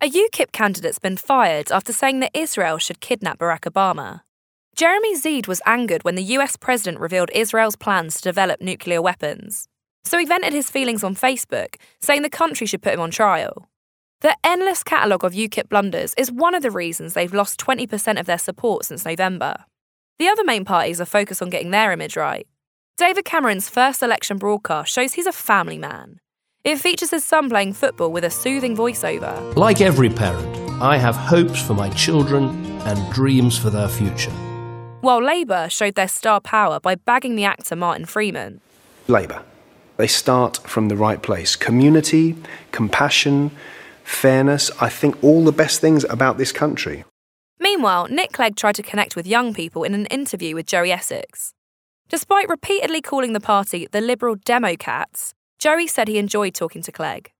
A UKIP candidate's been fired after saying that Israel should kidnap Barack Obama. Jeremy Zeid was angered when the US president revealed Israel's plans to develop nuclear weapons. So he vented his feelings on Facebook, saying the country should put him on trial. The endless catalogue of UKIP blunders is one of the reasons they've lost 20% of their support since November. The other main parties are focused on getting their image right. David Cameron's first election broadcast shows he's a family man. It features his son playing football with a soothing voiceover. Like every parent, I have hopes for my children and dreams for their future. While Labour showed their star power by bagging the actor Martin Freeman. Labour. They start from the right place. Community, compassion, fairness, I think all the best things about this country. Meanwhile, Nick Clegg tried to connect with young people in an interview with Joey Essex. Despite repeatedly calling the party the Liberal Democats, Joey said he enjoyed talking to Clegg.